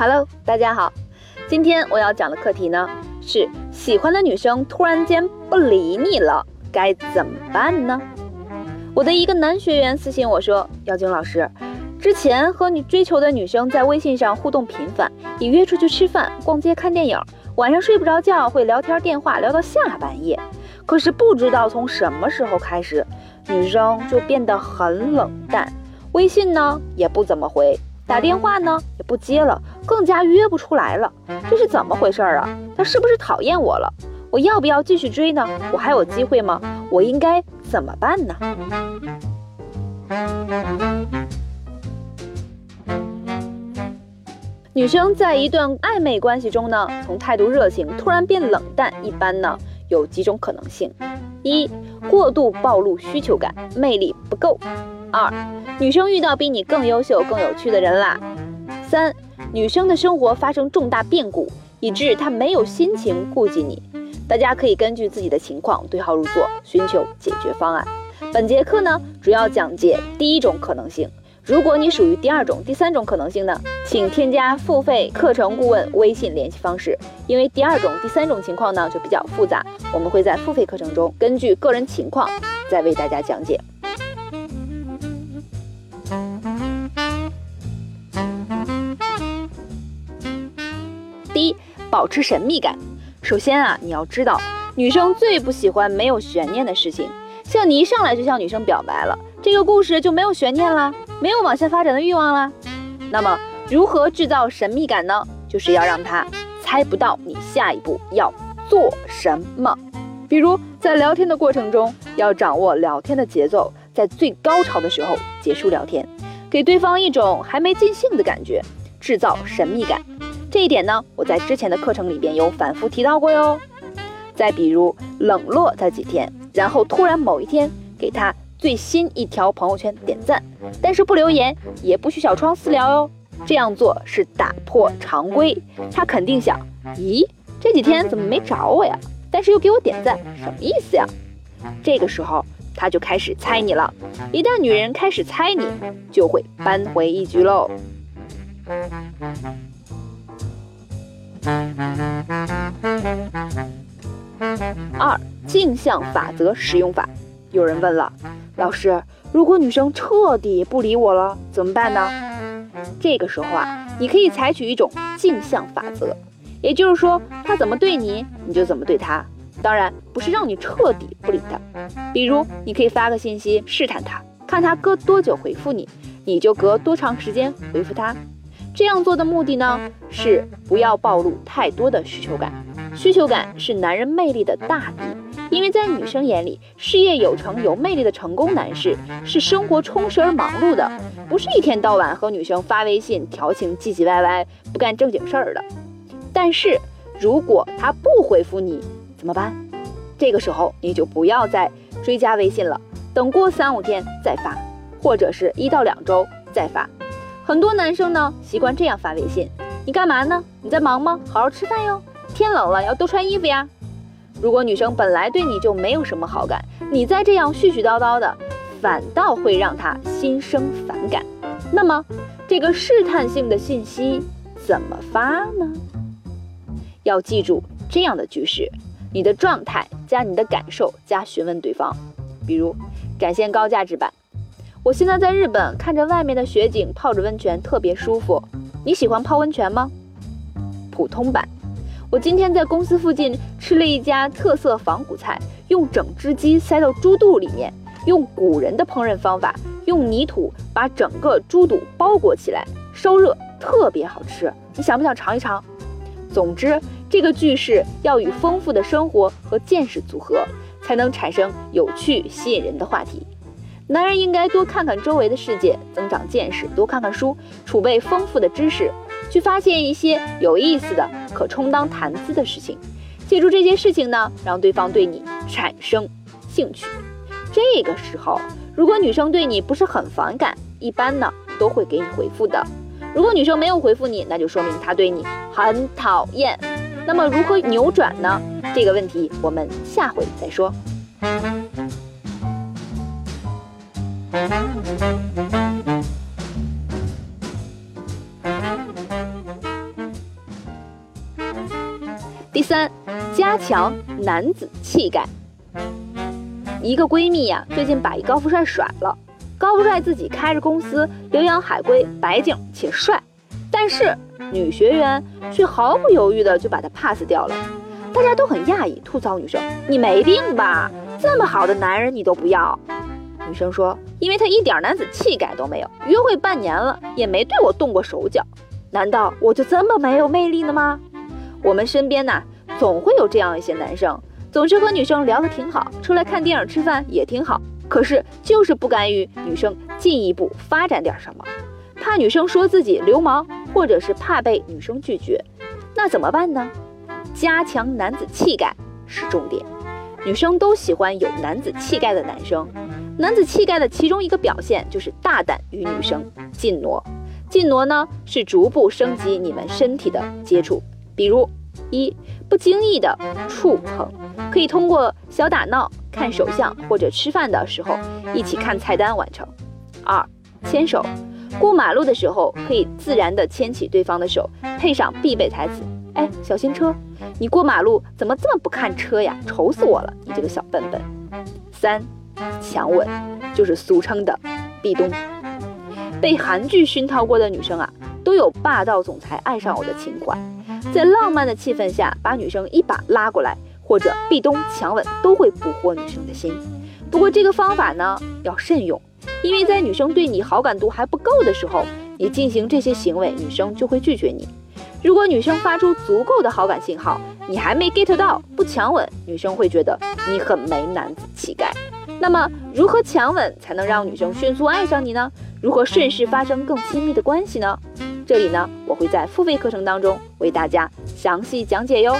Hello，大家好，今天我要讲的课题呢是喜欢的女生突然间不理你了，该怎么办呢？我的一个男学员私信我说：“妖精老师，之前和你追求的女生在微信上互动频繁，一约出去吃饭、逛街、看电影，晚上睡不着觉会聊天电话聊到下半夜。可是不知道从什么时候开始，女生就变得很冷淡，微信呢也不怎么回，打电话呢也不接了，更加约不出来了。这是怎么回事儿啊？他是不是讨厌我了？我要不要继续追呢？我还有机会吗？我应该怎么办呢？”女生在一段暧昧关系中呢，从态度热情突然变冷淡，一般呢有几种可能性：一、过度暴露需求感，魅力不够；二、女生遇到比你更优秀、更有趣的人啦；三、女生的生活发生重大变故，以致她没有心情顾及你。大家可以根据自己的情况对号入座，寻求解决方案。本节课呢，主要讲解第一种可能性。如果你属于第二种、第三种可能性呢，请添加付费课程顾问微信联系方式。因为第二种、第三种情况呢就比较复杂，我们会在付费课程中根据个人情况再为大家讲解。一，保持神秘感。首先啊，你要知道，女生最不喜欢没有悬念的事情。像你一上来就向女生表白了，这个故事就没有悬念了，没有往下发展的欲望了。那么，如何制造神秘感呢？就是要让她猜不到你下一步要做什么。比如在聊天的过程中，要掌握聊天的节奏，在最高潮的时候结束聊天，给对方一种还没尽兴的感觉，制造神秘感。这一点呢，我在之前的课程里边有反复提到过哟。再比如冷落他几天，然后突然某一天给他最新一条朋友圈点赞，但是不留言，也不许小窗私聊哟。这样做是打破常规，他肯定想：咦，这几天怎么没找我呀？但是又给我点赞，什么意思呀？这个时候他就开始猜你了。一旦女人开始猜你，就会扳回一局喽。二镜像法则使用法，有人问了，老师，如果女生彻底不理我了，怎么办呢？这个时候啊，你可以采取一种镜像法则，也就是说，她怎么对你，你就怎么对她。当然不是让你彻底不理她，比如你可以发个信息试探她，看她隔多久回复你，你就隔多长时间回复她。这样做的目的呢，是不要暴露太多的需求感。需求感是男人魅力的大敌，因为在女生眼里，事业有成、有魅力的成功男士是生活充实而忙碌的，不是一天到晚和女生发微信调情、唧唧歪歪、不干正经事儿的。但是如果他不回复你，怎么办？这个时候你就不要再追加微信了，等过三五天再发，或者是一到两周再发。很多男生呢习惯这样发微信，你干嘛呢？你在忙吗？好好吃饭哟。天冷了要多穿衣服呀。如果女生本来对你就没有什么好感，你再这样絮絮叨叨的，反倒会让她心生反感。那么这个试探性的信息怎么发呢？要记住这样的句式：你的状态加你的感受加询问对方。比如，展现高价值版。我现在在日本，看着外面的雪景，泡着温泉特别舒服。你喜欢泡温泉吗？普通版。我今天在公司附近吃了一家特色仿古菜，用整只鸡塞到猪肚里面，用古人的烹饪方法，用泥土把整个猪肚包裹起来，烧热，特别好吃。你想不想尝一尝？总之，这个句式要与丰富的生活和见识组合，才能产生有趣吸引人的话题。男人应该多看看周围的世界，增长见识；多看看书，储备丰富的知识，去发现一些有意思的、可充当谈资的事情。借助这些事情呢，让对方对你产生兴趣。这个时候，如果女生对你不是很反感，一般呢都会给你回复的。如果女生没有回复你，那就说明她对你很讨厌。那么如何扭转呢？这个问题我们下回再说。第三，加强男子气概。一个闺蜜呀，最近把一高富帅甩了。高富帅自己开着公司，留洋海归，白净且帅，但是女学员却毫不犹豫的就把他 pass 掉了。大家都很讶异，吐槽女生：“你没病吧？这么好的男人你都不要？”女生说：“因为他一点男子气概都没有，约会半年了也没对我动过手脚，难道我就这么没有魅力了吗？”我们身边呢，总会有这样一些男生。总是和女生聊得挺好，出来看电影、吃饭也挺好，可是就是不敢与女生进一步发展点什么，怕女生说自己流氓，或者是怕被女生拒绝，那怎么办呢？加强男子气概是重点，女生都喜欢有男子气概的男生。男子气概的其中一个表现就是大胆与女生近挪，近挪呢是逐步升级你们身体的接触，比如一不经意的触碰。可以通过小打闹、看手相或者吃饭的时候一起看菜单完成。二、牵手，过马路的时候可以自然的牵起对方的手，配上必备台词：“哎，小心车！你过马路怎么这么不看车呀？愁死我了！你这个小笨笨。”三、强吻，就是俗称的壁咚。被韩剧熏陶过的女生啊，都有霸道总裁爱上我的情怀，在浪漫的气氛下，把女生一把拉过来。或者壁咚、强吻都会捕获女生的心，不过这个方法呢要慎用，因为在女生对你好感度还不够的时候，你进行这些行为，女生就会拒绝你。如果女生发出足够的好感信号，你还没 get 到，不强吻，女生会觉得你很没男子气概。那么如何强吻才能让女生迅速爱上你呢？如何顺势发生更亲密的关系呢？这里呢，我会在付费课程当中为大家详细讲解哟。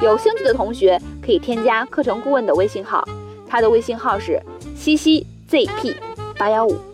有兴趣的同学可以添加课程顾问的微信号，他的微信号是西西 zp 八幺五。